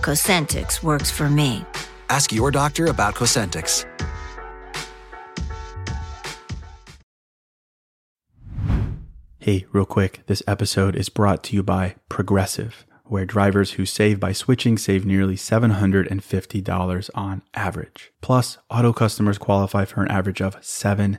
Cosentyx works for me. Ask your doctor about Cosentyx. Hey, real quick, this episode is brought to you by Progressive, where drivers who save by switching save nearly $750 on average. Plus, auto customers qualify for an average of seven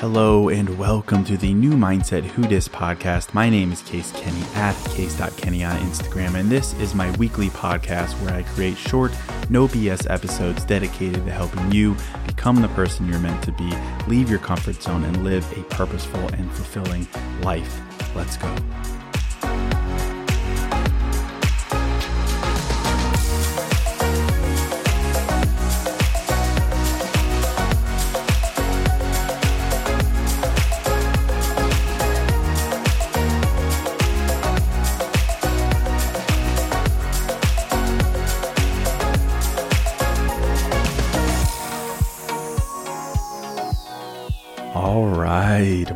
Hello and welcome to the new Mindset Who Dis podcast. My name is Case Kenny at case.kenny on Instagram, and this is my weekly podcast where I create short, no BS episodes dedicated to helping you become the person you're meant to be, leave your comfort zone, and live a purposeful and fulfilling life. Let's go.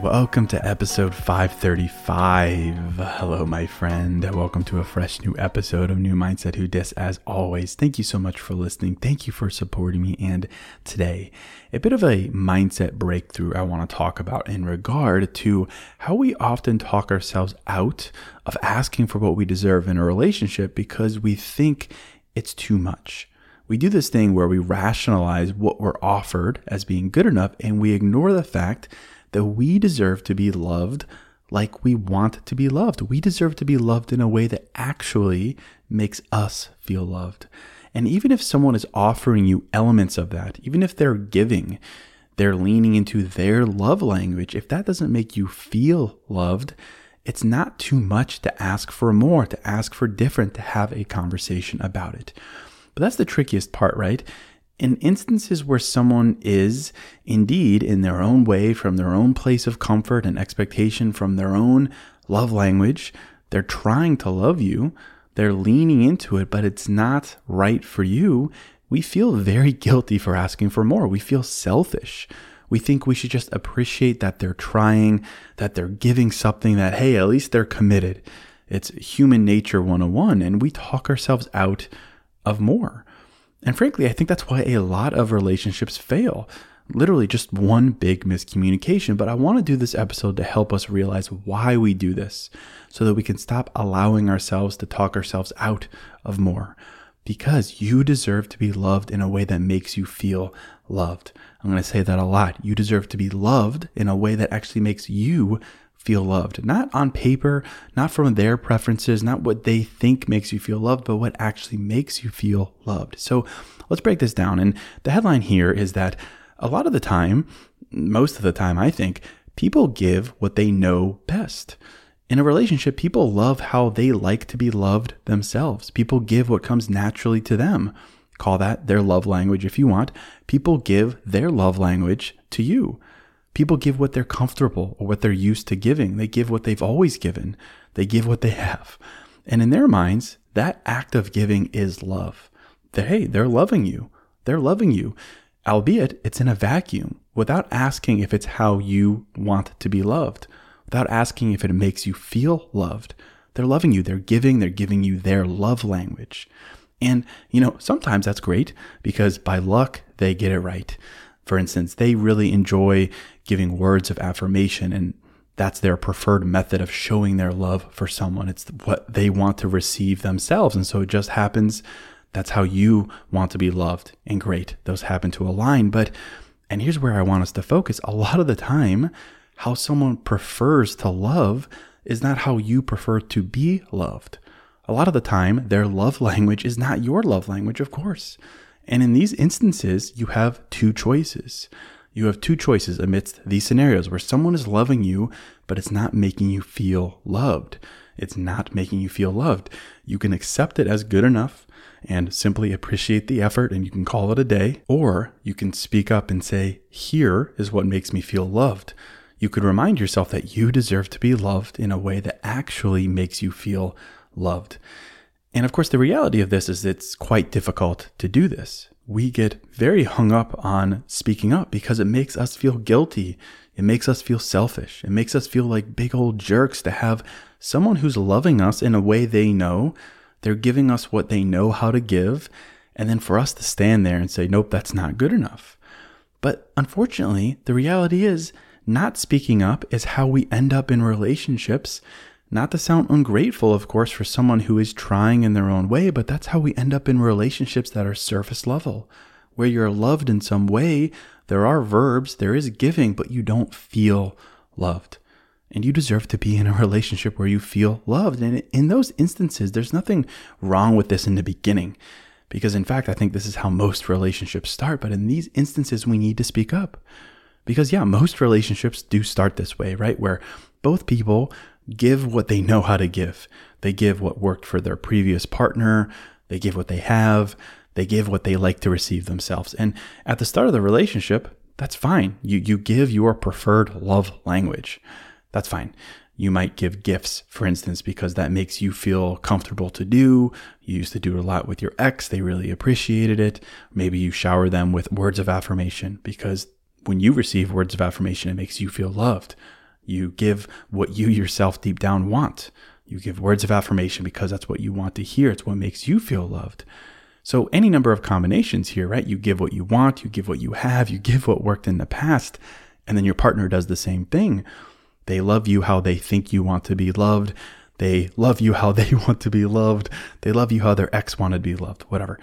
Welcome to episode 535. Hello, my friend. Welcome to a fresh new episode of New Mindset Who Dis. As always, thank you so much for listening. Thank you for supporting me. And today, a bit of a mindset breakthrough I want to talk about in regard to how we often talk ourselves out of asking for what we deserve in a relationship because we think it's too much we do this thing where we rationalize what we're offered as being good enough and we ignore the fact that we deserve to be loved like we want to be loved. We deserve to be loved in a way that actually makes us feel loved. And even if someone is offering you elements of that, even if they're giving, they're leaning into their love language, if that doesn't make you feel loved, it's not too much to ask for more, to ask for different, to have a conversation about it. But that's the trickiest part, right? In instances where someone is indeed in their own way, from their own place of comfort and expectation, from their own love language, they're trying to love you, they're leaning into it, but it's not right for you. We feel very guilty for asking for more. We feel selfish. We think we should just appreciate that they're trying, that they're giving something that, hey, at least they're committed. It's human nature 101. And we talk ourselves out of more. And frankly, I think that's why a lot of relationships fail. Literally just one big miscommunication. But I want to do this episode to help us realize why we do this so that we can stop allowing ourselves to talk ourselves out of more. Because you deserve to be loved in a way that makes you feel loved. I'm going to say that a lot. You deserve to be loved in a way that actually makes you feel loved. Not on paper, not from their preferences, not what they think makes you feel loved, but what actually makes you feel loved. So let's break this down. And the headline here is that a lot of the time, most of the time, I think, people give what they know best. In a relationship, people love how they like to be loved themselves. People give what comes naturally to them. Call that their love language if you want. People give their love language to you. People give what they're comfortable or what they're used to giving. They give what they've always given. They give what they have. And in their minds, that act of giving is love. That, hey, they're loving you. They're loving you, albeit it's in a vacuum without asking if it's how you want to be loved, without asking if it makes you feel loved. They're loving you. They're giving. They're giving you their love language. And, you know, sometimes that's great because by luck, they get it right. For instance, they really enjoy giving words of affirmation and that's their preferred method of showing their love for someone. It's what they want to receive themselves. And so it just happens that's how you want to be loved. And great, those happen to align. But, and here's where I want us to focus a lot of the time, how someone prefers to love is not how you prefer to be loved. A lot of the time, their love language is not your love language, of course. And in these instances, you have two choices. You have two choices amidst these scenarios where someone is loving you, but it's not making you feel loved. It's not making you feel loved. You can accept it as good enough and simply appreciate the effort and you can call it a day, or you can speak up and say, Here is what makes me feel loved. You could remind yourself that you deserve to be loved in a way that actually makes you feel loved. And of course, the reality of this is it's quite difficult to do this. We get very hung up on speaking up because it makes us feel guilty. It makes us feel selfish. It makes us feel like big old jerks to have someone who's loving us in a way they know. They're giving us what they know how to give. And then for us to stand there and say, nope, that's not good enough. But unfortunately, the reality is not speaking up is how we end up in relationships not to sound ungrateful, of course, for someone who is trying in their own way, but that's how we end up in relationships that are surface level, where you're loved in some way. There are verbs, there is giving, but you don't feel loved. And you deserve to be in a relationship where you feel loved. And in those instances, there's nothing wrong with this in the beginning. Because in fact, I think this is how most relationships start. But in these instances, we need to speak up. Because yeah, most relationships do start this way, right? Where both people give what they know how to give. They give what worked for their previous partner, they give what they have, they give what they like to receive themselves. And at the start of the relationship, that's fine. You you give your preferred love language. That's fine. You might give gifts, for instance, because that makes you feel comfortable to do. You used to do a lot with your ex, they really appreciated it. Maybe you shower them with words of affirmation because when you receive words of affirmation, it makes you feel loved. You give what you yourself deep down want. You give words of affirmation because that's what you want to hear. It's what makes you feel loved. So, any number of combinations here, right? You give what you want, you give what you have, you give what worked in the past, and then your partner does the same thing. They love you how they think you want to be loved. They love you how they want to be loved. They love you how their ex wanted to be loved, whatever.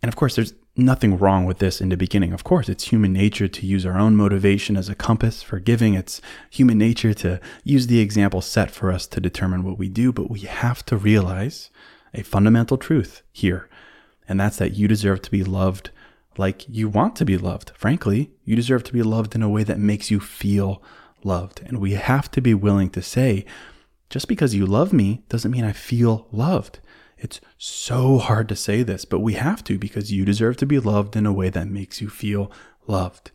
And of course, there's nothing wrong with this in the beginning. Of course, it's human nature to use our own motivation as a compass for giving. It's human nature to use the example set for us to determine what we do. But we have to realize a fundamental truth here. And that's that you deserve to be loved like you want to be loved. Frankly, you deserve to be loved in a way that makes you feel loved. And we have to be willing to say, just because you love me doesn't mean I feel loved. It's so hard to say this, but we have to because you deserve to be loved in a way that makes you feel loved.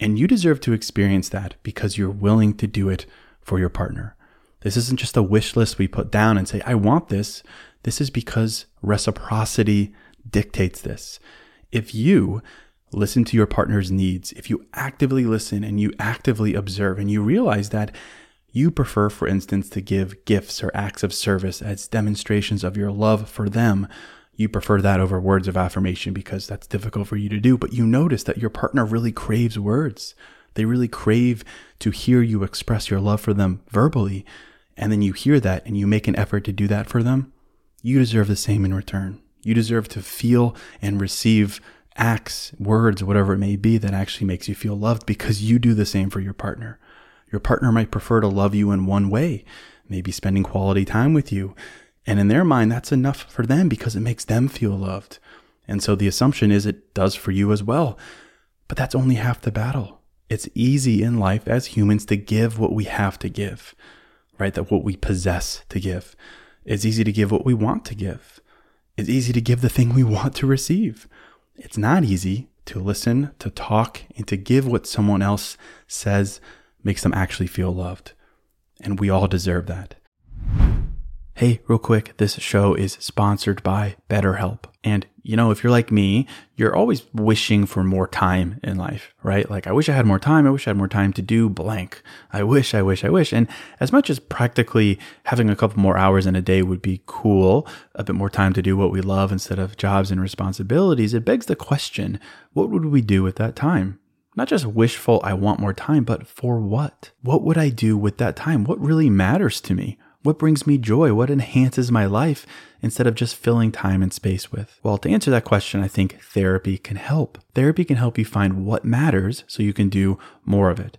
And you deserve to experience that because you're willing to do it for your partner. This isn't just a wish list we put down and say, I want this. This is because reciprocity dictates this. If you listen to your partner's needs, if you actively listen and you actively observe and you realize that you prefer, for instance, to give gifts or acts of service as demonstrations of your love for them. You prefer that over words of affirmation because that's difficult for you to do, but you notice that your partner really craves words. They really crave to hear you express your love for them verbally. And then you hear that and you make an effort to do that for them. You deserve the same in return. You deserve to feel and receive acts, words, whatever it may be that actually makes you feel loved because you do the same for your partner. Your partner might prefer to love you in one way, maybe spending quality time with you. And in their mind, that's enough for them because it makes them feel loved. And so the assumption is it does for you as well. But that's only half the battle. It's easy in life as humans to give what we have to give, right? That what we possess to give. It's easy to give what we want to give. It's easy to give the thing we want to receive. It's not easy to listen, to talk, and to give what someone else says makes them actually feel loved. And we all deserve that. Hey, real quick, this show is sponsored by BetterHelp. And, you know, if you're like me, you're always wishing for more time in life, right? Like, I wish I had more time. I wish I had more time to do blank. I wish, I wish, I wish. And as much as practically having a couple more hours in a day would be cool, a bit more time to do what we love instead of jobs and responsibilities, it begs the question what would we do with that time? Not just wishful, I want more time, but for what? What would I do with that time? What really matters to me? What brings me joy? What enhances my life instead of just filling time and space with? Well, to answer that question, I think therapy can help. Therapy can help you find what matters so you can do more of it.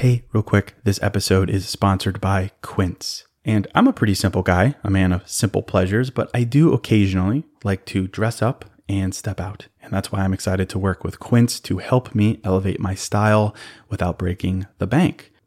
Hey, real quick, this episode is sponsored by Quince. And I'm a pretty simple guy, a man of simple pleasures, but I do occasionally like to dress up and step out. And that's why I'm excited to work with Quince to help me elevate my style without breaking the bank.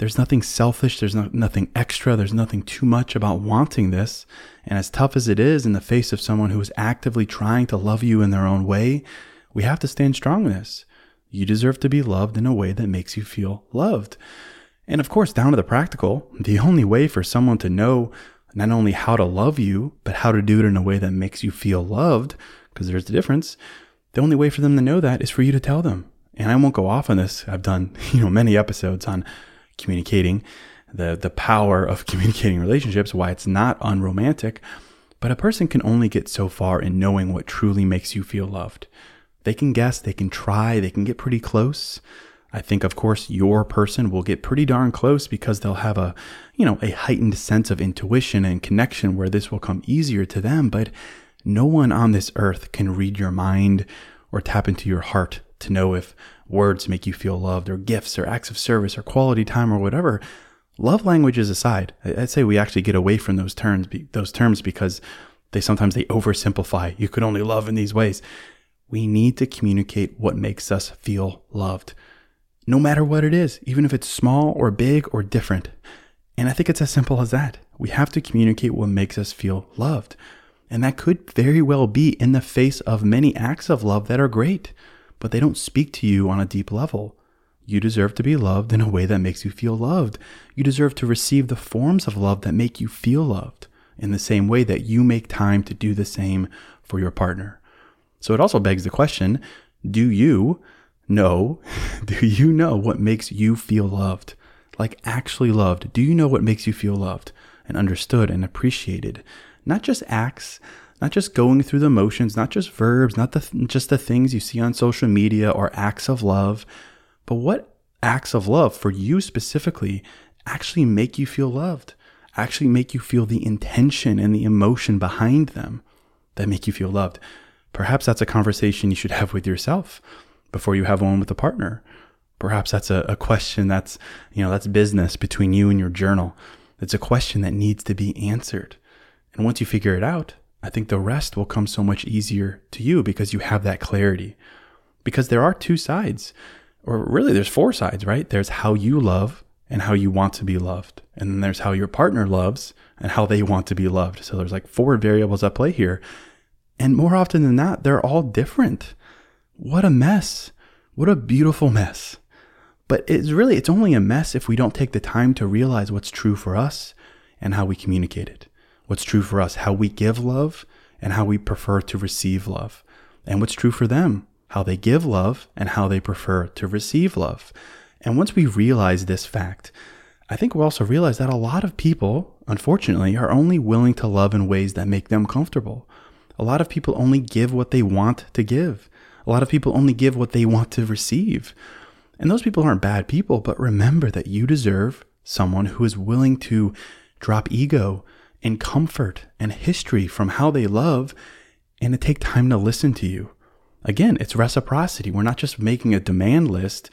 There's nothing selfish, there's no, nothing extra, there's nothing too much about wanting this. And as tough as it is in the face of someone who is actively trying to love you in their own way, we have to stand strong in this. You deserve to be loved in a way that makes you feel loved. And of course, down to the practical, the only way for someone to know not only how to love you, but how to do it in a way that makes you feel loved, because there's a difference. The only way for them to know that is for you to tell them. And I won't go off on this. I've done, you know, many episodes on communicating, the, the power of communicating relationships, why it's not unromantic. But a person can only get so far in knowing what truly makes you feel loved. They can guess, they can try, they can get pretty close. I think, of course, your person will get pretty darn close because they'll have a, you know, a heightened sense of intuition and connection where this will come easier to them. But no one on this earth can read your mind or tap into your heart to know if words make you feel loved, or gifts, or acts of service, or quality time, or whatever. Love languages aside, I'd say we actually get away from those terms, those terms because they sometimes they oversimplify. You could only love in these ways. We need to communicate what makes us feel loved, no matter what it is, even if it's small or big or different. And I think it's as simple as that. We have to communicate what makes us feel loved. And that could very well be in the face of many acts of love that are great but they don't speak to you on a deep level. You deserve to be loved in a way that makes you feel loved. You deserve to receive the forms of love that make you feel loved in the same way that you make time to do the same for your partner. So it also begs the question do you know, do you know what makes you feel loved? Like actually loved? Do you know what makes you feel loved and understood and appreciated? Not just acts, not just going through the motions, not just verbs, not the, just the things you see on social media or acts of love, but what acts of love for you specifically actually make you feel loved, actually make you feel the intention and the emotion behind them that make you feel loved. Perhaps that's a conversation you should have with yourself before you have one with a partner. Perhaps that's a, a question that's, you know, that's business between you and your journal. It's a question that needs to be answered. And once you figure it out, I think the rest will come so much easier to you because you have that clarity. Because there are two sides, or really there's four sides, right? There's how you love and how you want to be loved. And then there's how your partner loves and how they want to be loved. So there's like four variables at play here. And more often than not, they're all different. What a mess. What a beautiful mess. But it's really, it's only a mess if we don't take the time to realize what's true for us and how we communicate it what's true for us, how we give love, and how we prefer to receive love, and what's true for them, how they give love, and how they prefer to receive love. And once we realize this fact, I think we also realize that a lot of people, unfortunately, are only willing to love in ways that make them comfortable. A lot of people only give what they want to give. A lot of people only give what they want to receive. And those people aren't bad people, but remember that you deserve someone who is willing to drop ego and comfort and history from how they love and to take time to listen to you. Again, it's reciprocity. We're not just making a demand list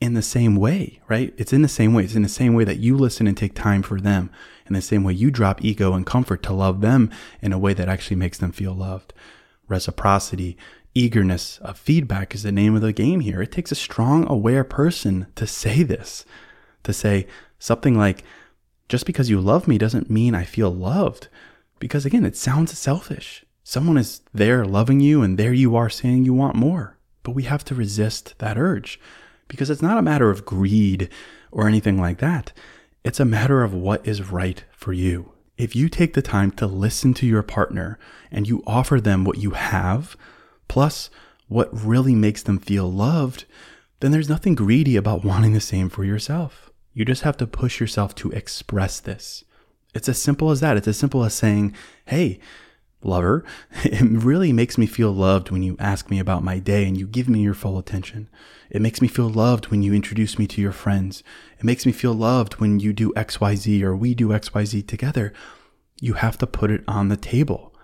in the same way, right? It's in the same way. It's in the same way that you listen and take time for them. In the same way you drop ego and comfort to love them in a way that actually makes them feel loved. Reciprocity, eagerness of feedback is the name of the game here. It takes a strong, aware person to say this, to say something like, just because you love me doesn't mean I feel loved. Because again, it sounds selfish. Someone is there loving you, and there you are saying you want more. But we have to resist that urge because it's not a matter of greed or anything like that. It's a matter of what is right for you. If you take the time to listen to your partner and you offer them what you have, plus what really makes them feel loved, then there's nothing greedy about wanting the same for yourself. You just have to push yourself to express this. It's as simple as that. It's as simple as saying, Hey, lover, it really makes me feel loved when you ask me about my day and you give me your full attention. It makes me feel loved when you introduce me to your friends. It makes me feel loved when you do XYZ or we do XYZ together. You have to put it on the table.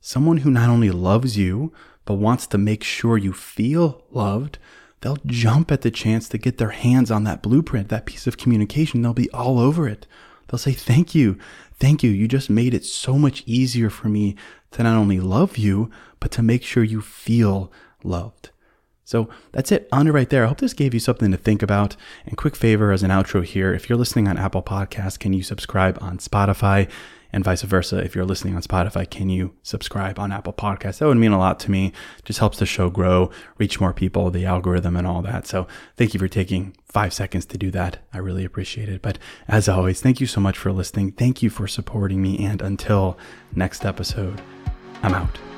Someone who not only loves you, but wants to make sure you feel loved, they'll jump at the chance to get their hands on that blueprint, that piece of communication. They'll be all over it. They'll say, Thank you. Thank you. You just made it so much easier for me to not only love you, but to make sure you feel loved. So that's it. On right there. I hope this gave you something to think about. And quick favor as an outro here if you're listening on Apple Podcasts, can you subscribe on Spotify? And vice versa. If you're listening on Spotify, can you subscribe on Apple Podcasts? That would mean a lot to me. Just helps the show grow, reach more people, the algorithm, and all that. So thank you for taking five seconds to do that. I really appreciate it. But as always, thank you so much for listening. Thank you for supporting me. And until next episode, I'm out.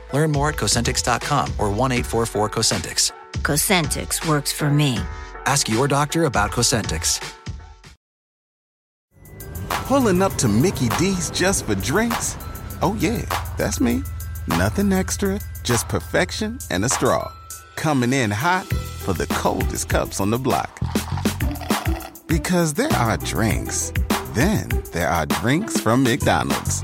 Learn more at Cosentyx.com or 1 844 Cosentyx. Cosentyx works for me. Ask your doctor about Cosentyx. Pulling up to Mickey D's just for drinks? Oh, yeah, that's me. Nothing extra, just perfection and a straw. Coming in hot for the coldest cups on the block. Because there are drinks, then there are drinks from McDonald's.